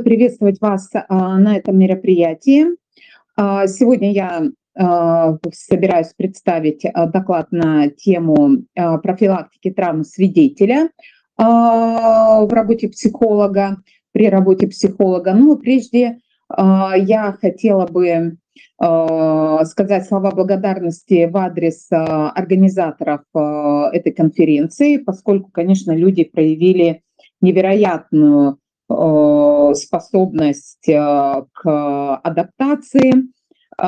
приветствовать вас а, на этом мероприятии. А, сегодня я а, собираюсь представить доклад на тему профилактики травм свидетеля в работе психолога, при работе психолога. Но прежде я хотела бы сказать слова благодарности в адрес организаторов этой конференции, поскольку, конечно, люди проявили невероятную способность э, к адаптации, э,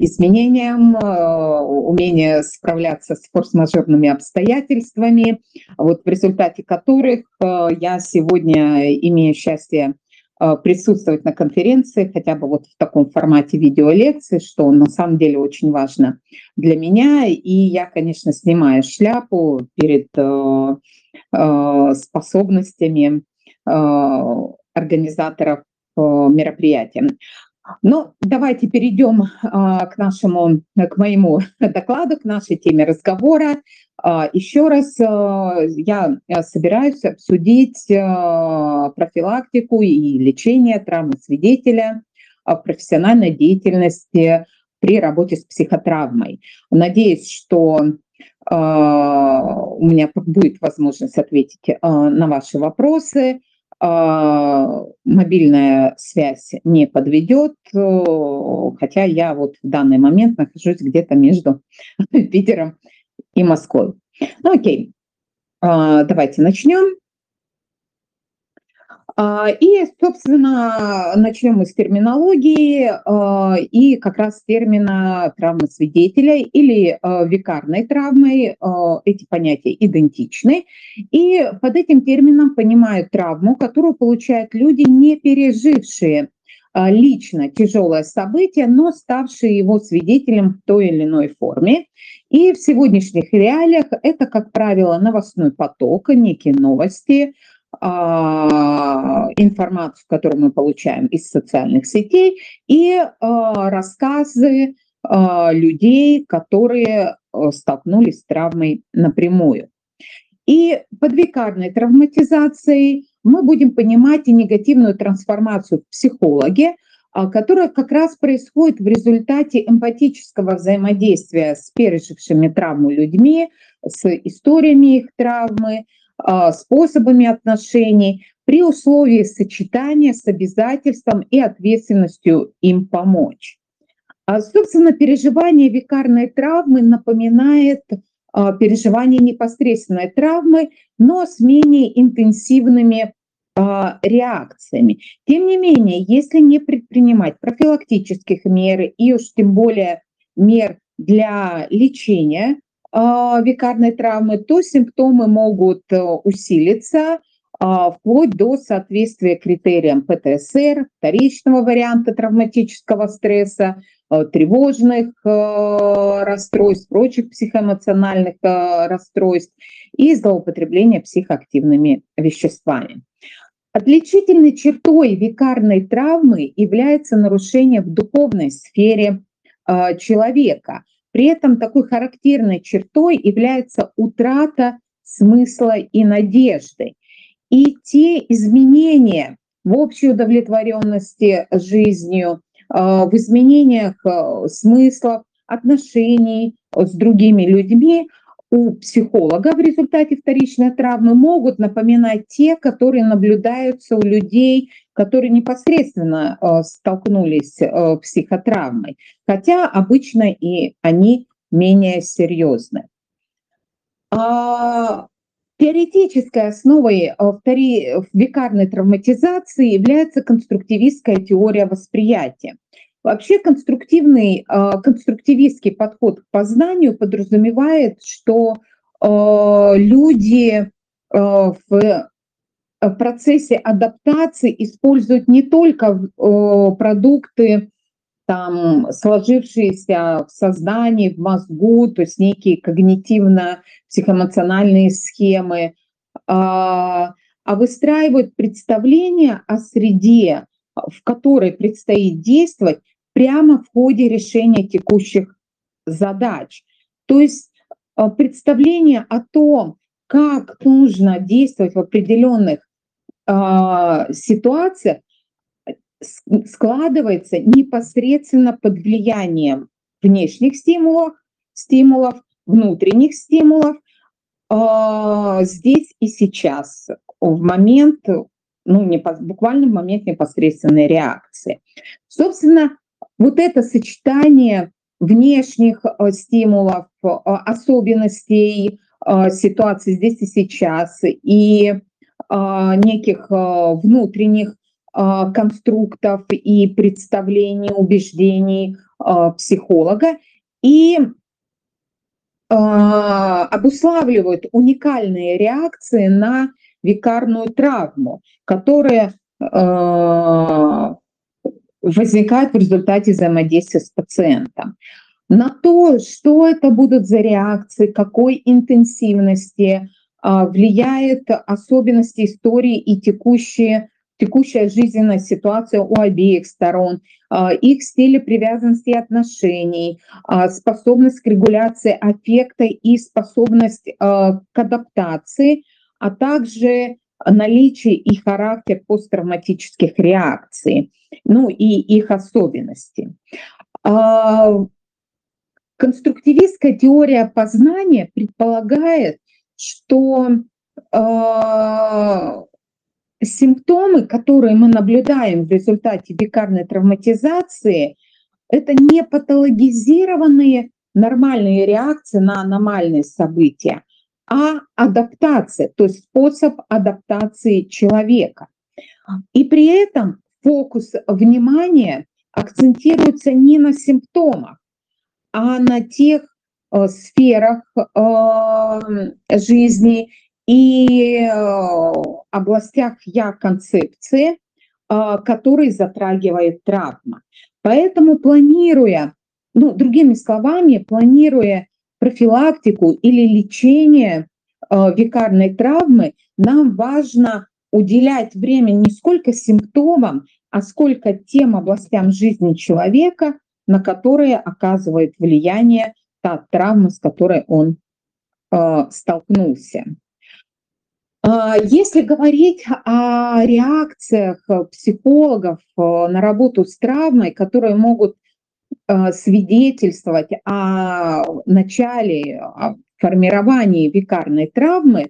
изменениям, умение справляться с форс-мажорными обстоятельствами, вот в результате которых я сегодня имею счастье присутствовать на конференции, хотя бы вот в таком формате видеолекции, что на самом деле очень важно для меня. И я, конечно, снимаю шляпу перед способностями Э, организаторов э, мероприятия. Ну, давайте перейдем э, к нашему, к моему докладу, к нашей теме разговора. Еще раз я собираюсь обсудить профилактику и лечение травмы свидетеля в профессиональной деятельности при работе с психотравмой. Надеюсь, что у меня будет возможность ответить на ваши вопросы. А, мобильная связь не подведет, э, хотя я вот в данный момент нахожусь где-то между Питером и Москвой. Ну окей, а, давайте начнем. А, и, собственно, начнем мы с терминологии а, и как раз термина травмы свидетеля или а, викарной травмы. Эти понятия идентичны. И под этим термином понимают травму, которую получают люди, не пережившие лично тяжелое событие, но ставшие его свидетелем в той или иной форме. И в сегодняшних реалиях это, как правило, новостной поток, некие новости, информацию, которую мы получаем из социальных сетей, и а, рассказы а, людей, которые столкнулись с травмой напрямую. И под викарной травматизацией мы будем понимать и негативную трансформацию в психологе, которая как раз происходит в результате эмпатического взаимодействия с пережившими травму людьми, с историями их травмы, способами отношений при условии сочетания с обязательством и ответственностью им помочь. А, собственно, переживание викарной травмы напоминает а, переживание непосредственной травмы, но с менее интенсивными реакциями. Тем не менее, если не предпринимать профилактических мер и уж тем более мер для лечения а, викарной травмы, то симптомы могут э, усилиться а, вплоть до соответствия критериям ПТСР, вторичного варианта травматического стресса, э, тревожных э, расстройств, прочих психоэмоциональных расстройств и злоупотребления психоактивными веществами. Отличительной чертой викарной травмы является нарушение в духовной сфере человека, при этом такой характерной чертой является утрата смысла и надежды. И те изменения в общей удовлетворенности жизнью, а, в изменениях а, смыслов, отношений с другими людьми у психолога в результате вторичной травмы могут напоминать те, которые наблюдаются у людей, которые непосредственно э, столкнулись с э, психотравмой, хотя обычно и они менее серьезны. А, теоретической основой э, векарной травматизации является конструктивистская теория восприятия. Вообще конструктивный, конструктивистский подход к познанию подразумевает, что люди в в процессе адаптации используют не только э, продукты, там, сложившиеся в сознании, в мозгу, то есть некие когнитивно-психоэмоциональные схемы, а, а выстраивают представление о среде, в которой предстоит действовать прямо в ходе решения текущих задач. То есть э, представление о том, как нужно действовать в определенных э, ситуация складывается непосредственно под влиянием внешних стимулов, стимулов, внутренних стимулов, э, здесь и сейчас, в момент, ну, не, буквально в момент непосредственной реакции. Собственно, вот это сочетание внешних э, стимулов, особенностей ситуации здесь и сейчас, и неких внутренних конструктов и представлений, убеждений психолога, и обуславливают уникальные реакции на викарную травму, которые возникает в результате взаимодействия с пациентом. На то, что это будут за реакции, какой интенсивности, а, влияет особенности истории и текущие, текущая жизненная ситуация у обеих сторон, а, их стили привязанности и отношений, а, способность к регуляции аффекта и способность к адаптации, а также наличие и характер посттравматических реакций, ну и их особенности. А, конструктивистская теория познания предполагает, что э, симптомы, которые мы наблюдаем в результате бикарной травматизации, это не патологизированные нормальные реакции на аномальные события, а адаптация, то есть способ адаптации человека. И при этом фокус внимания акцентируется не на симптомах, а на тех э, сферах э, жизни и э, областях я-концепции, э, которые затрагивает травма. Поэтому планируя, ну, другими словами, планируя профилактику или лечение э, векарной травмы, нам важно уделять время не сколько симптомам, а сколько тем областям жизни человека, на которые оказывает влияние та травма, с которой он э, столкнулся. Э, если говорить о реакциях психологов э, на работу с травмой, которые могут Э, свидетельствовать о начале о формировании викарной травмы, э,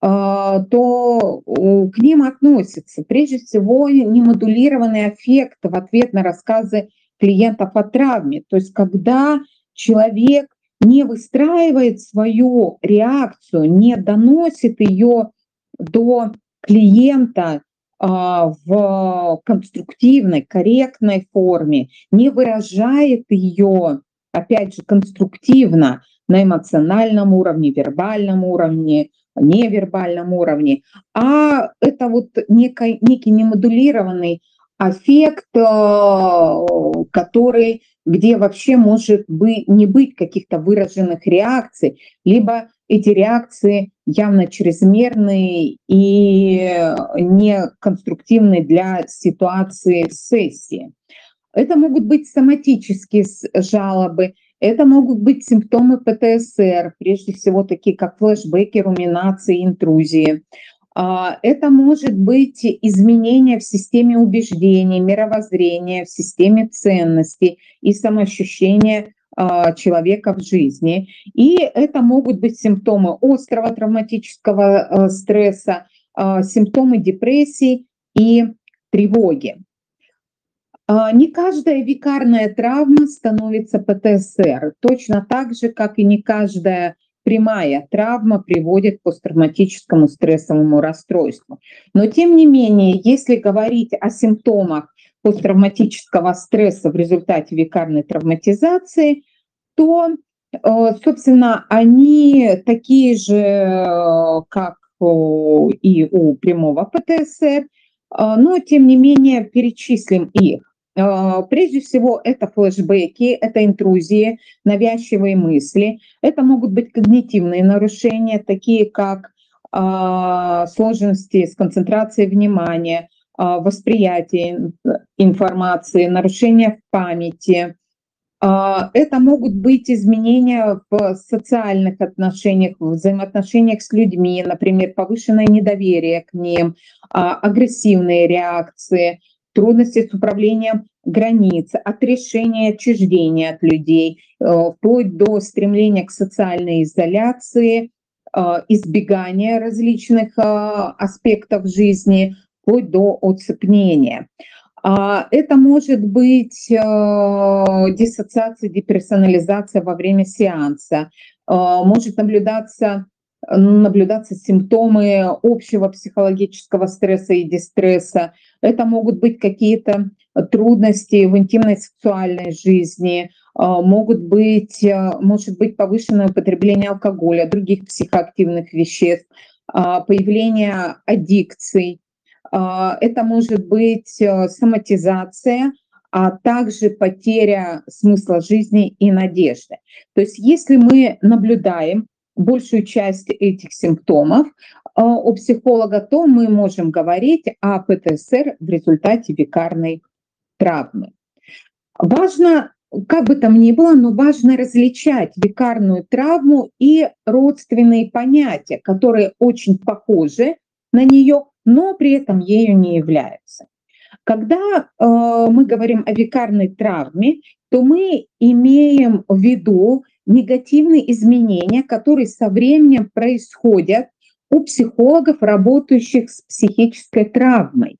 то к ним относятся прежде всего немодулированный эффект в ответ на рассказы клиентов о травме. То есть когда человек не выстраивает свою реакцию, не доносит ее до клиента а, в конструктивной, корректной форме, не выражает ее, опять же, конструктивно на эмоциональном уровне, вербальном уровне, невербальном уровне, а это вот некий, некий немодулированный аффект, а, который, где вообще может быть, не быть каких-то выраженных реакций, либо эти реакции явно чрезмерные и не конструктивные для ситуации сессии. Это могут быть соматические жалобы, это могут быть симптомы ПТСР, прежде всего такие как флешбеки, руминации, интрузии. А, это может быть изменение в системе убеждений, мировоззрения, в системе ценностей и самоощущения а, человека в жизни. И это могут быть симптомы острого травматического э, стресса, а, симптомы депрессии и тревоги. Не каждая викарная травма становится ПТСР, точно так же, как и не каждая прямая травма приводит к посттравматическому стрессовому расстройству. Но тем не менее, если говорить о симптомах посттравматического стресса в результате викарной травматизации, то, э, собственно, они такие же, э, как и у прямого ПТСР, э, но, тем не менее, перечислим их. Прежде всего, это флешбеки, это интрузии, навязчивые мысли. Это могут быть когнитивные нарушения, такие как сложности с концентрацией внимания, восприятие информации, нарушения в памяти, А, это могут быть изменения в социальных отношениях, в взаимоотношениях с людьми, например, повышенное недоверие к ним, а, агрессивные реакции, трудности с управлением границ, отрешение, отчуждение от людей, э, вплоть до стремления к социальной изоляции, а, избегания различных аспектов жизни, вплоть до оцепнения. А, это может быть э, диссоциация, деперсонализация во время сеанса, может наблюдаться наблюдаться симптомы общего психологического стресса и дистресса. Это могут быть какие-то трудности в интимной сексуальной жизни, а, могут быть, может быть повышенное употребление алкоголя, других психоактивных веществ, появление аддикций, а, это может быть соматизация, а также потеря смысла жизни и надежды. То есть если мы наблюдаем большую часть этих симптомов а, у психолога, то мы можем говорить о ПТСР в результате векарной травмы. Важно, как бы там ни было, но важно различать векарную травму и родственные понятия, которые очень похожи на нее, но при этом ею не являются. Когда э, мы говорим о векарной травме, то мы имеем в виду негативные изменения, которые со временем происходят у психологов, работающих с психической травмой.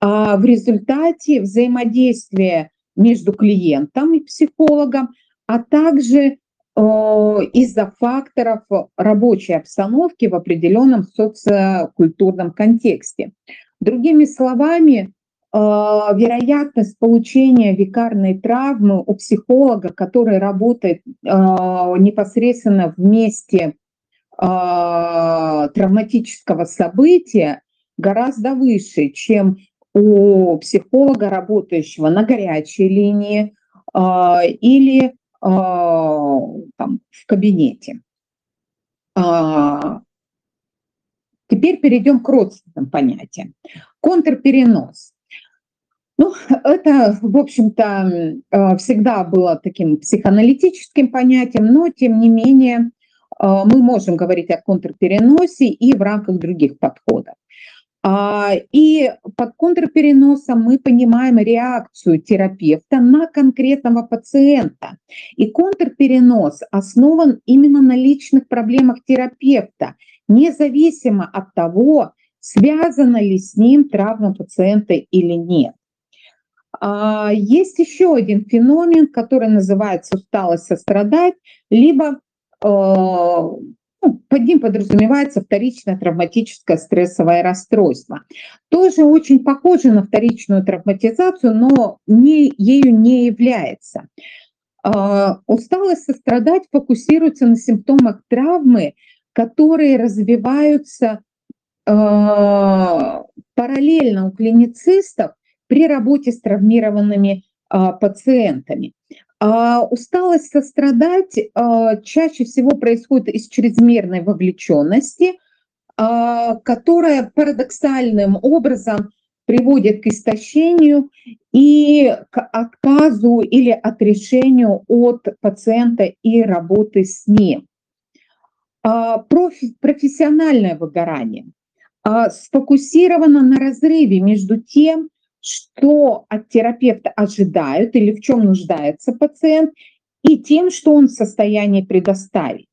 А в результате взаимодействия между клиентом и психологом, а также Э, из-за факторов рабочей обстановки в определенном социокультурном контексте. Другими словами, вероятность получения векарной травмы у психолога, который работает э, непосредственно в месте травматического события, гораздо выше, чем у психолога, работающего на горячей линии или а, там, в кабинете. А, теперь перейдем к родственным понятиям. Контрперенос. Ну, это, в общем-то, а, всегда было таким психоаналитическим понятием, но, тем не менее, мы можем говорить о контрпереносе и в рамках других подходов. А, и под контрпереносом мы понимаем реакцию терапевта на конкретного пациента. И контрперенос основан именно на личных проблемах терапевта, независимо от того, связана ли с ним травма пациента или нет. А, есть еще один феномен, который называется усталость сострадать, либо э, ну, под ним подразумевается вторичное травматическое стрессовое расстройство. Тоже очень похоже на вторичную травматизацию, но не, ею не является. Э, усталость сострадать фокусируется на симптомах травмы, которые развиваются параллельно у клиницистов при работе с травмированными э, пациентами. А усталость сострадать а, чаще всего происходит из чрезмерной вовлеченности, а, которая парадоксальным образом приводит к истощению и к отказу или отрешению от пациента и работы с ним. Профи профессиональное выгорание сфокусировано на разрыве между тем, что от терапевта ожидают или в чем нуждается пациент, и тем, что он в состоянии предоставить.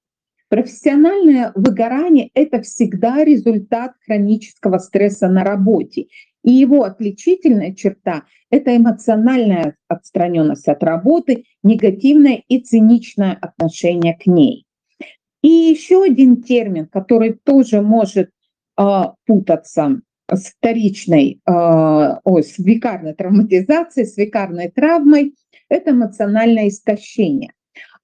Профессиональное выгорание – это всегда результат хронического стресса на работе. И его отличительная черта – это эмоциональная отстраненность от работы, негативное и циничное отношение к ней. И еще один термин, который тоже может э, путаться с вторичной, а, ой, с викарной травматизацией, с викарной травмой, это эмоциональное истощение.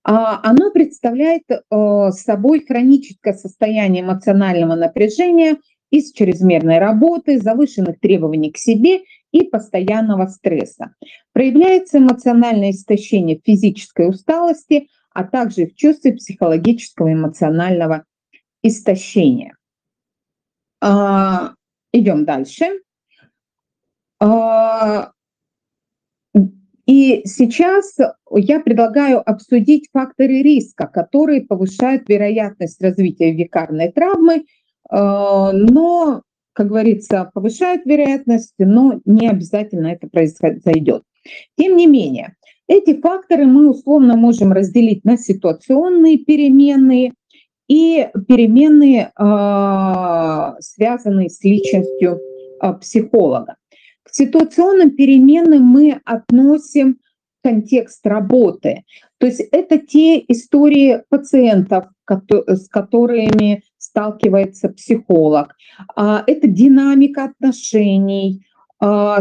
А оно представляет а, собой хроническое состояние эмоционального напряжения из чрезмерной работы, завышенных требований к себе и постоянного стресса. Проявляется эмоциональное истощение физической усталости, а также в чувстве психологического эмоционального истощения. Идем дальше. А, И сейчас я предлагаю обсудить факторы риска, которые повышают вероятность развития векарной травмы, э, но, как говорится, повышают вероятность, но не обязательно это произойдет. Тем не менее, эти факторы мы условно можем разделить на ситуационные переменные и переменные, а, связанные с личностью а, психолога. К ситуационным переменным мы относим контекст работы. То есть это те истории пациентов, с которыми сталкивается психолог. А, это динамика отношений,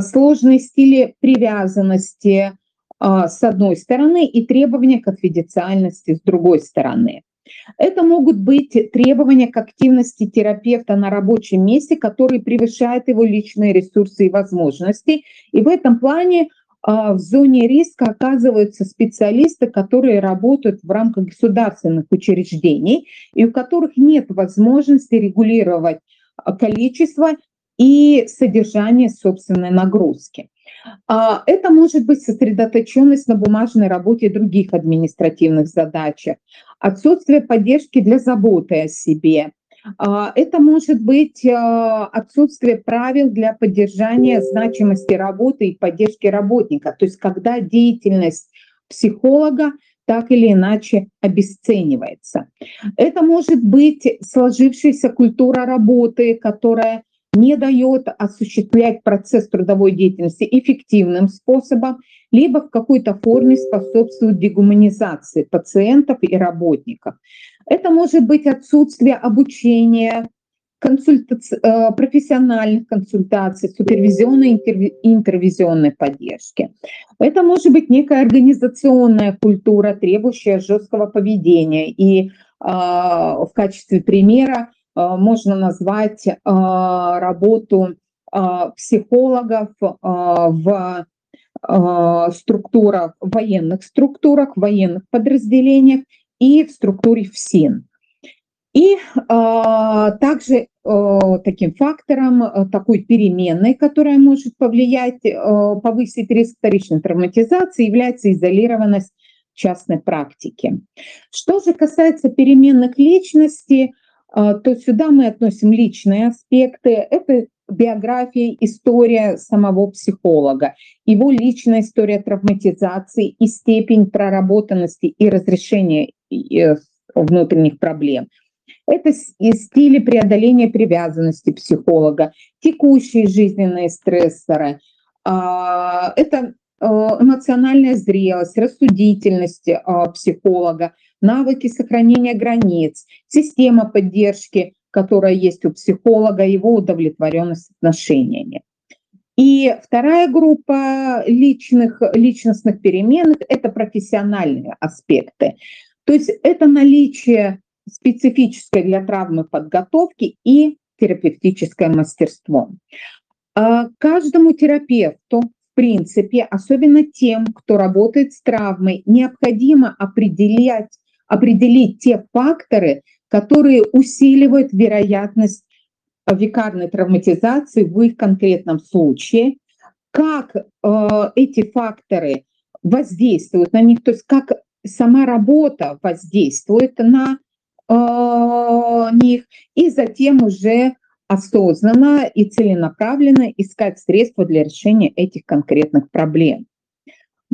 сложные стили привязанности с одной стороны и требования к конфиденциальности с другой стороны. Это могут быть требования к активности терапевта на рабочем месте, которые превышают его личные ресурсы и возможности. И в этом плане а, в зоне риска оказываются специалисты, которые работают в рамках государственных учреждений и у которых нет возможности регулировать а, количество и содержание собственной нагрузки. А, это может быть сосредоточенность на бумажной работе и других административных задачах, отсутствие поддержки для заботы о себе. А, это может быть а, отсутствие правил для поддержания значимости работы и поддержки работника, то есть когда деятельность психолога так или иначе обесценивается. Это может быть сложившаяся культура работы, которая не дает осуществлять процесс трудовой деятельности эффективным способом, либо в какой-то форме способствует дегуманизации пациентов и работников. Это может быть отсутствие обучения, консультаци... Э, профессиональных консультаций, супервизионной и интервизионной поддержки. Это может быть некая организационная культура, требующая жесткого поведения. И э, в качестве примера можно назвать э, работу э, психологов в структурах, военных структурах, военных подразделениях и в структуре ФСИН. И также таким фактором, такой переменной, которая может повлиять, повысить риск вторичной травматизации, является изолированность частной практики. Что же касается переменных личности, то сюда мы относим личные аспекты. Это биография, история самого психолога, его личная история травматизации и степень проработанности и разрешения э, внутренних проблем. Это стили преодоления привязанности психолога, текущие жизненные стрессоры, а, это э, эмоциональная зрелость, рассудительность а, психолога, навыки сохранения границ, система поддержки, которая есть у психолога, его удовлетворенность отношениями. И вторая группа личных, личностных переменных – это профессиональные аспекты. То есть это наличие специфической для травмы подготовки и терапевтическое мастерство. А каждому терапевту, в принципе, особенно тем, кто работает с травмой, необходимо определять определить те факторы, которые усиливают вероятность векарной травматизации в их конкретном случае, как э, эти факторы воздействуют на них, то есть как сама работа воздействует на э, них, и затем уже осознанно и целенаправленно искать средства для решения этих конкретных проблем.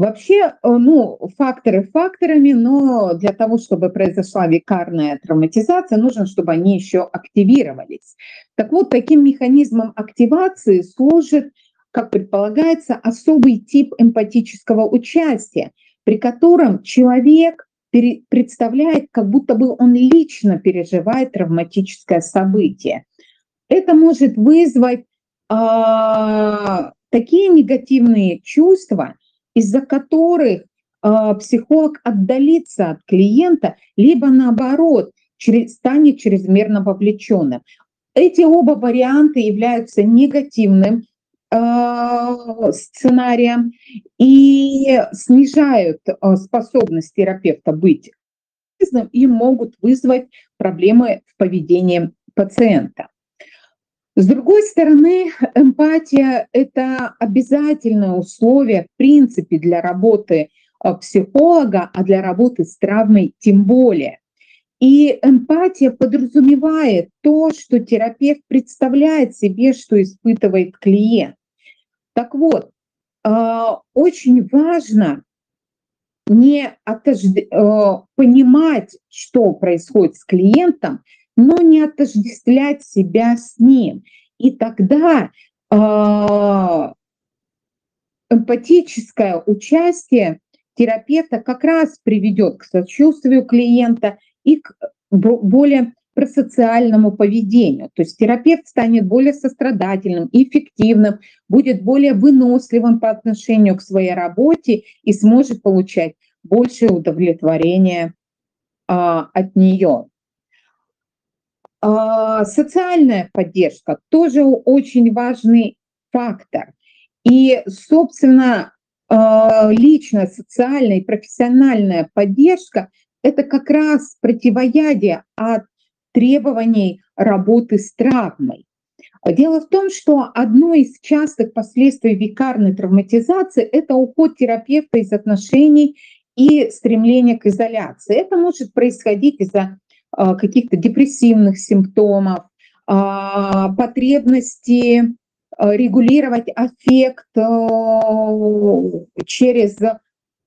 Вообще, э, ну, факторы факторами, но для того, чтобы произошла векарная травматизация, нужно, чтобы они еще активировались. Так вот, таким механизмом активации служит, как предполагается, особый тип эмпатического участия, при котором человек представляет, как будто бы он лично переживает травматическое событие. Это может вызвать а, такие негативные чувства, из-за которых э, психолог отдалится от клиента, либо наоборот станет чрезмерно вовлеченным. Эти оба варианта являются негативным э, сценарием и снижают э, способность терапевта быть и могут вызвать проблемы в поведении пациента. С другой стороны, эмпатия – это обязательное условие, в принципе, для работы а, психолога, а для работы с травмой тем более. И эмпатия подразумевает то, что терапевт представляет себе, что испытывает клиент. Так вот, а, очень важно не отожд... А, понимать, что происходит с клиентом, но не отождествлять себя с ним. И тогда эмпатическое участие терапевта как раз приведет к сочувствию клиента и к более просоциальному поведению. То есть терапевт станет более сострадательным, эффективным, будет более выносливым по отношению к своей работе и сможет получать большее удовлетворение а, от нее. А, социальная поддержка тоже очень важный фактор. И, собственно, а, личная, социальная и профессиональная поддержка – это как раз противоядие от требований работы с травмой. Дело в том, что одно из частых последствий викарной травматизации – это уход терапевта из отношений и стремление к изоляции. Это может происходить из-за каких-то депрессивных симптомов, а, потребности Э, регулировать аффект через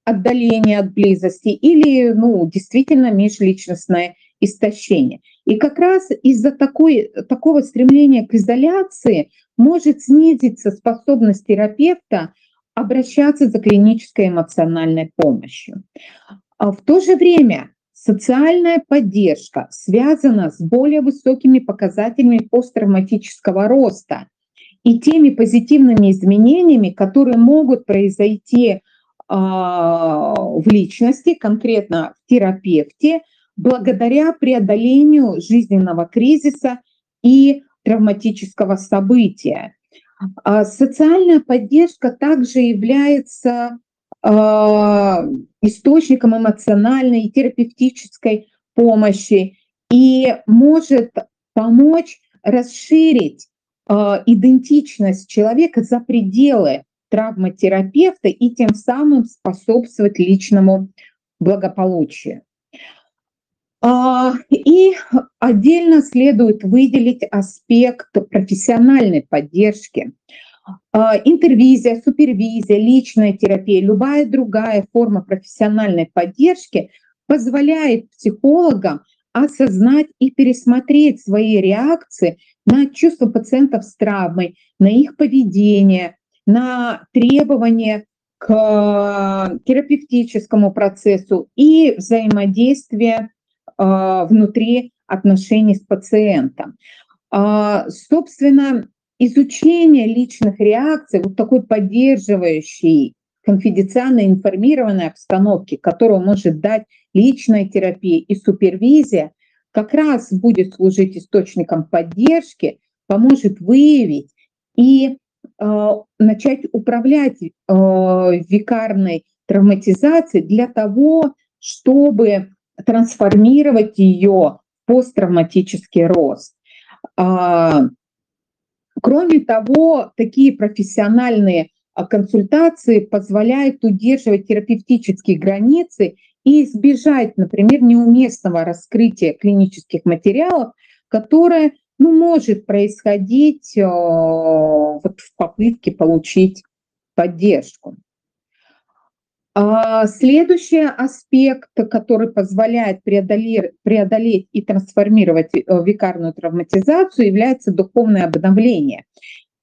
отдаление от близости или ну, действительно межличностное истощение. И как раз из-за такой, такого стремления к изоляции может снизиться способность терапевта обращаться за клинической эмоциональной помощью. А в то же время социальная поддержка связана с более высокими показателями посттравматического роста и теми позитивными изменениями, которые могут произойти а, в личности, конкретно в терапевте, благодаря преодолению жизненного кризиса и травматического события. А социальная поддержка также является источником эмоциональной и терапевтической помощи и может помочь расширить а, идентичность человека за пределы травматерапевта и тем самым способствовать личному благополучию. А, и отдельно следует выделить аспект профессиональной поддержки. А, интервизия, супервизия, личная терапия, любая другая форма профессиональной поддержки позволяет психологам осознать и пересмотреть свои реакции на чувства пациентов с травмой, на их поведение, на требования к терапевтическому процессу и взаимодействие э, внутри отношений с пациентом. Э, собственно, изучение личных реакций, вот такой поддерживающей конфиденциально информированной обстановки, которую может дать личная терапия и супервизия, как раз будет служить источником поддержки, поможет выявить и э, начать управлять э, викарной травматизацией для того, чтобы трансформировать ее посттравматический рост. А, кроме того, такие профессиональные а, консультации позволяют удерживать терапевтические границы и избежать, например, неуместного раскрытия клинических материалов, которое ну, может происходить э, вот в попытке получить поддержку. А следующий аспект, который позволяет преодолеть, преодолеть и трансформировать э, викарную травматизацию, является духовное обновление.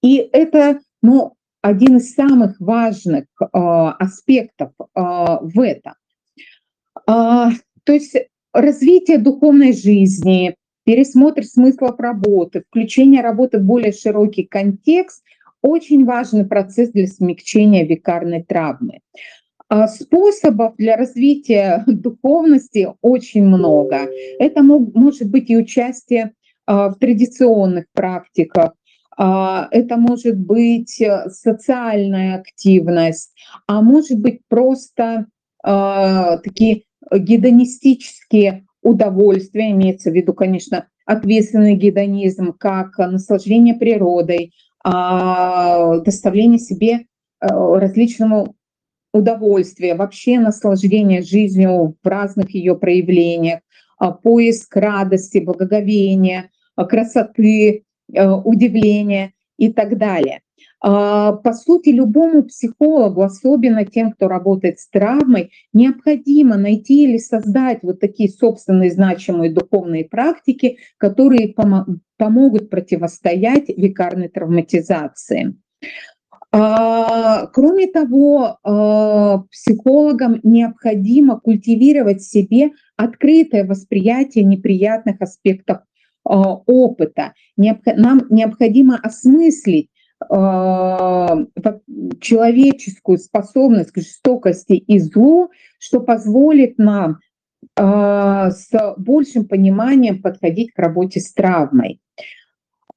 И это ну, один из самых важных э, аспектов э, в этом. А, то есть развитие духовной жизни, пересмотр смыслов работы, включение работы в более широкий контекст – очень важный процесс для смягчения викарной травмы. А, способов для развития духовности очень много. Это может быть и участие а, в традиционных практиках, это может быть э, социальная активность, а может быть просто такие гедонистические удовольствия, имеется в виду, конечно, ответственный гедонизм, как наслаждение природой, а, доставление себе э, различного удовольствия, вообще наслаждение жизнью в разных ее проявлениях, а, поиск радости, благоговения, красоты, э, удивления и так далее. А, по сути, любому психологу, особенно тем, кто работает с травмой, необходимо найти или создать вот такие собственные значимые духовные практики, которые помогут противостоять викарной травматизации. А, кроме того, а, психологам необходимо культивировать в себе открытое восприятие неприятных аспектов опыта. Нам необходимо осмыслить, а, человеческую способность к жестокости и злу, что позволит нам а, с большим пониманием подходить к работе с травмой.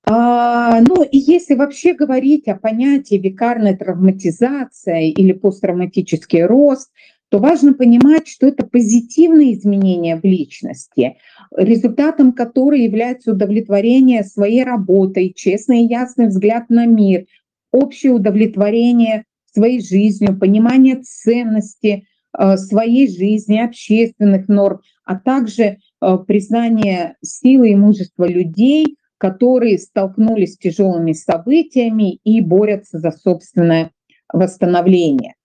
А, ну и если вообще говорить о понятии викарная травматизация или посттравматический рост, то важно понимать, что это позитивные изменения в личности, результатом которой является удовлетворение своей работой, честный и ясный взгляд на мир, общее удовлетворение своей жизнью, понимание ценности э, своей жизни, общественных норм, а также э, признание силы и мужества людей, которые столкнулись с тяжелыми событиями и борются за собственное восстановление.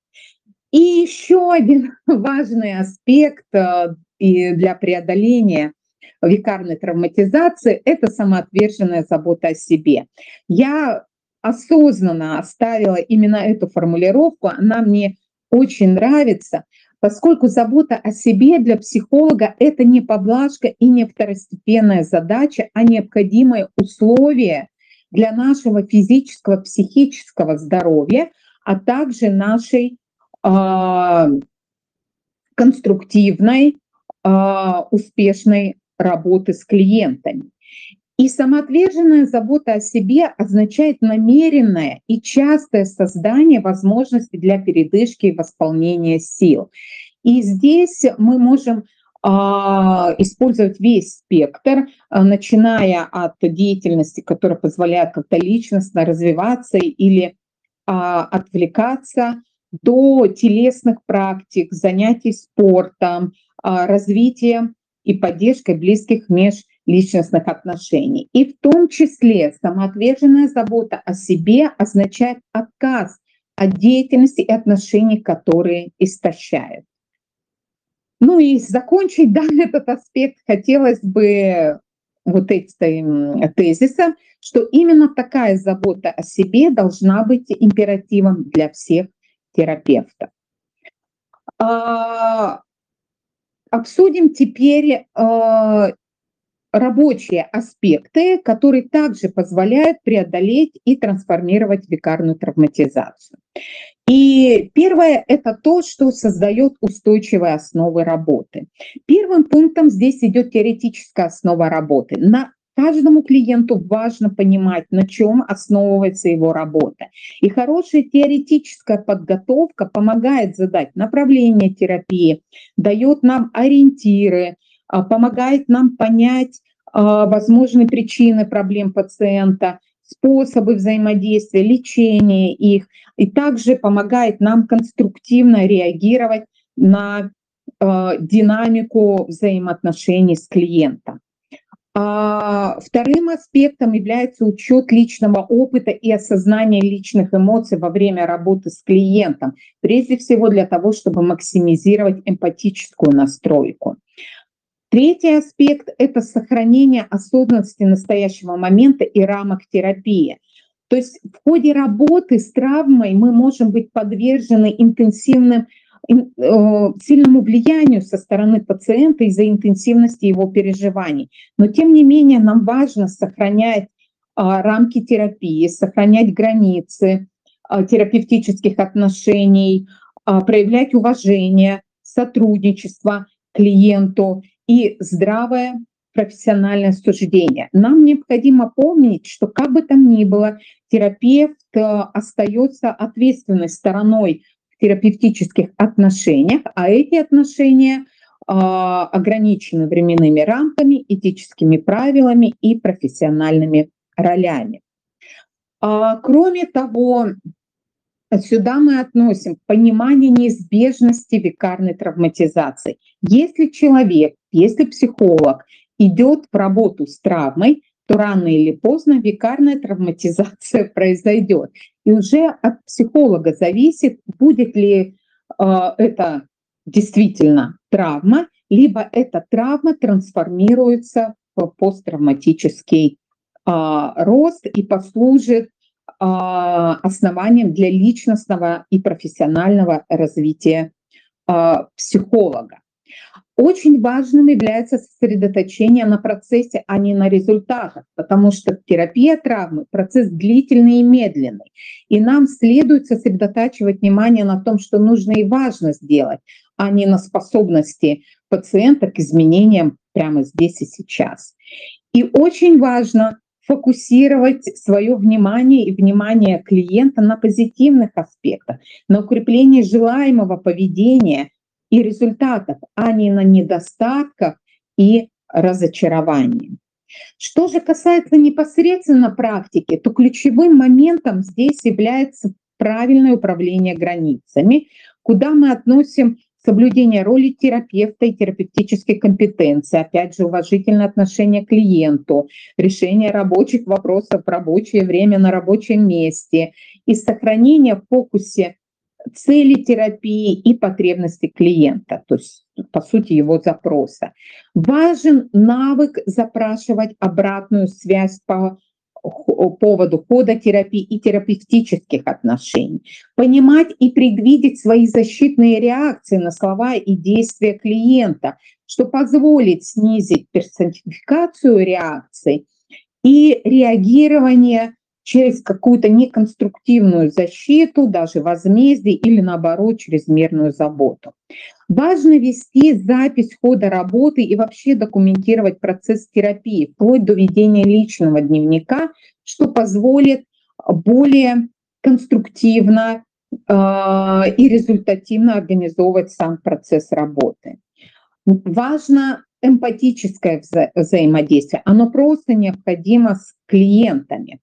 И еще один важный аспект э, для преодоления викарной травматизации – это самоотверженная забота о себе. Я осознанно оставила именно эту формулировку, она мне очень нравится, поскольку забота о себе для психолога – это не поблажка и не второстепенная задача, а необходимое условие для нашего физического, психического здоровья, а также нашей а, конструктивной, а, успешной работы с клиентами. И самоотверженная забота о себе означает намеренное и частое создание возможности для передышки и восполнения сил. И здесь мы можем а, использовать весь спектр, а, начиная от деятельности, которая позволяет как-то личностно развиваться или а, отвлекаться, до телесных практик, занятий спортом, развития и поддержкой близких межличностных отношений. И в том числе самоотверженная забота о себе означает отказ от деятельности и отношений, которые истощают. Ну и закончить да, этот аспект хотелось бы вот этим тезисом, что именно такая забота о себе должна быть императивом для всех терапевта. А, обсудим теперь а, рабочие аспекты, которые также позволяют преодолеть и трансформировать викарную травматизацию. И первое – это то, что создает устойчивые основы работы. Первым пунктом здесь идет теоретическая основа работы. На Каждому клиенту важно понимать, на чем основывается его работа. И хорошая теоретическая подготовка помогает задать направление терапии, дает нам ориентиры, а, помогает нам понять возможные причины проблем пациента, способы взаимодействия, лечения их, и также помогает нам конструктивно реагировать на а, динамику взаимоотношений с клиентом. А вторым аспектом является учет личного опыта и осознание личных эмоций во время работы с клиентом, прежде всего для того, чтобы максимизировать эмпатическую настройку. Третий аспект – это сохранение осознанности настоящего момента и рамок терапии. То есть в ходе работы с травмой мы можем быть подвержены интенсивным Э, сильному влиянию со стороны пациента из-за интенсивности его переживаний. Но тем не менее нам важно сохранять а, рамки терапии, сохранять границы а, терапевтических отношений, а, проявлять уважение, сотрудничество клиенту и здравое профессиональное суждение. Нам необходимо помнить, что как бы там ни было, терапевт э, остается ответственной стороной терапевтических отношениях, а эти отношения а, ограничены временными рамками, этическими правилами и профессиональными ролями. А, кроме того, сюда мы относим понимание неизбежности векарной травматизации. Если человек, если психолог идет в работу с травмой, то рано или поздно векарная травматизация произойдет. И уже от психолога зависит, будет ли э, это действительно травма, либо эта травма трансформируется в посттравматический э, рост и послужит э, основанием для личностного и профессионального развития э, психолога. Очень важным является сосредоточение на процессе, а не на результатах, потому что терапия травмы – процесс длительный и медленный. И нам следует сосредотачивать внимание на том, что нужно и важно сделать, а не на способности пациента к изменениям прямо здесь и сейчас. И очень важно фокусировать свое внимание и внимание клиента на позитивных аспектах, на укреплении желаемого поведения – и результатов, а не на недостатках и разочаровании. Что же касается непосредственно практики, то ключевым моментом здесь является правильное управление границами, куда мы относим соблюдение роли терапевта и терапевтической компетенции, опять же, уважительное отношение к клиенту, решение рабочих вопросов в рабочее время на рабочем месте и сохранение в фокусе цели терапии и потребности клиента, то есть, по сути, его запроса. Важен навык запрашивать обратную связь по поводу хода терапии и терапевтических отношений, понимать и предвидеть свои защитные реакции на слова и действия клиента, что позволит снизить персонификацию реакций и реагирование через какую-то неконструктивную защиту, даже возмездие или наоборот чрезмерную заботу. Важно вести запись хода работы и вообще документировать процесс терапии, вплоть до ведения личного дневника, что позволит более конструктивно э, и результативно организовывать сам процесс работы. Важно эмпатическое вза взаимодействие, оно просто необходимо с клиентами,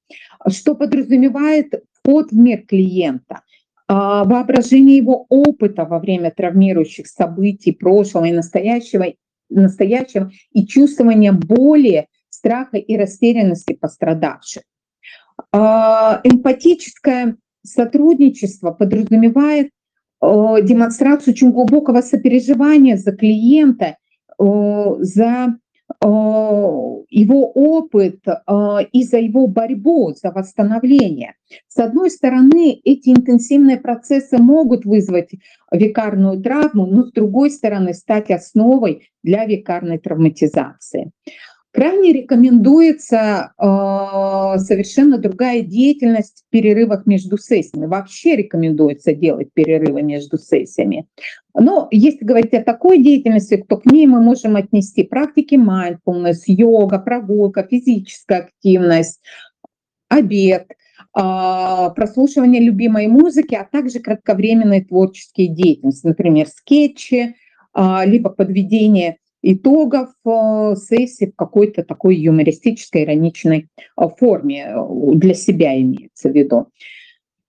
что подразумевает вход в мир клиента, а, воображение его опыта во время травмирующих событий прошлого и настоящего, настоящего и чувствование боли, страха и растерянности пострадавших. А, эмпатическое сотрудничество подразумевает демонстрацию очень глубокого сопереживания за клиента за его опыт и за его борьбу за восстановление. С одной стороны, эти интенсивные процессы могут вызвать векарную травму, но с другой стороны стать основой для векарной травматизации. Крайне рекомендуется э, совершенно другая деятельность в перерывах между сессиями. Вообще рекомендуется делать перерывы между сессиями. Но если говорить о такой деятельности, то к ней мы можем отнести практики mindfulness, йога, прогулка, физическая активность, обед, э, прослушивание любимой музыки, а также кратковременные творческие деятельности, например, скетчи, э, либо подведение итогов э, сессии в какой-то такой юмористической, ироничной э, форме э, для себя имеется в виду.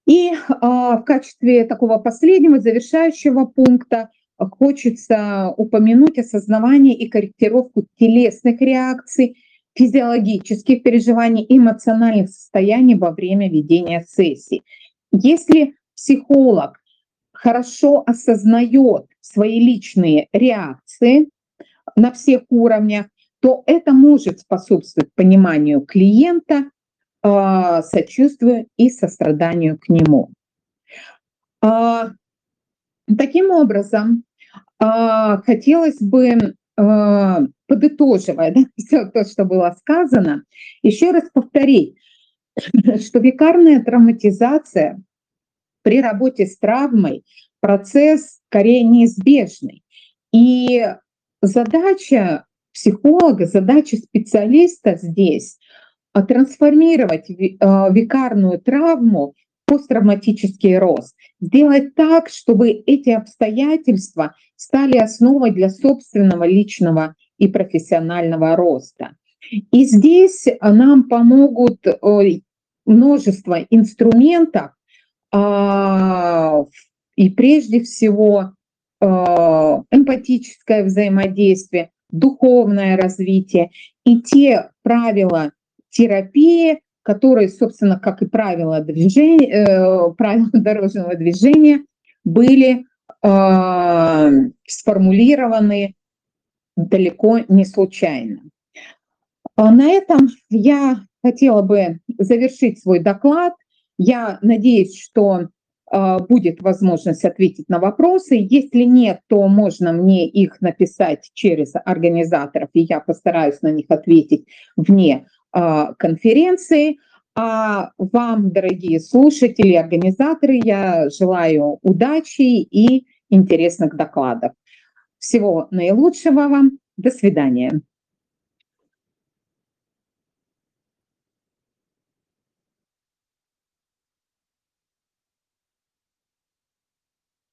И в качестве такого последнего, завершающего пункта хочется упомянуть осознавание и корректировку телесных реакций, физиологических переживаний, эмоциональных состояний во время ведения сессии. Если психолог хорошо осознает свои личные реакции, на всех уровнях, то это может способствовать пониманию клиента, а, сочувствию и состраданию к нему. А, таким образом, а, хотелось бы, подытоживая да, все то, что было сказано, еще раз повторить, что векарная травматизация при работе с травмой процесс скорее неизбежный. И задача психолога, задача специалиста здесь трансформировать а, викарную травму посттравматический рост. Сделать так, чтобы эти обстоятельства стали основой для собственного личного и профессионального роста. И здесь нам помогут множество инструментов, а, и прежде всего эмпатическое взаимодействие, духовное развитие и те правила терапии, которые, собственно, как и правила, движения, э, правила дорожного движения, были э, сформулированы далеко не случайно. А на этом я хотела бы завершить свой доклад. Я надеюсь, что э, будет возможность ответить на вопросы. Если нет, то можно мне их написать через организаторов, и я постараюсь на них ответить вне а, конференции. А вам, дорогие слушатели, организаторы, я желаю удачи и интересных докладов. Всего наилучшего вам. До свидания.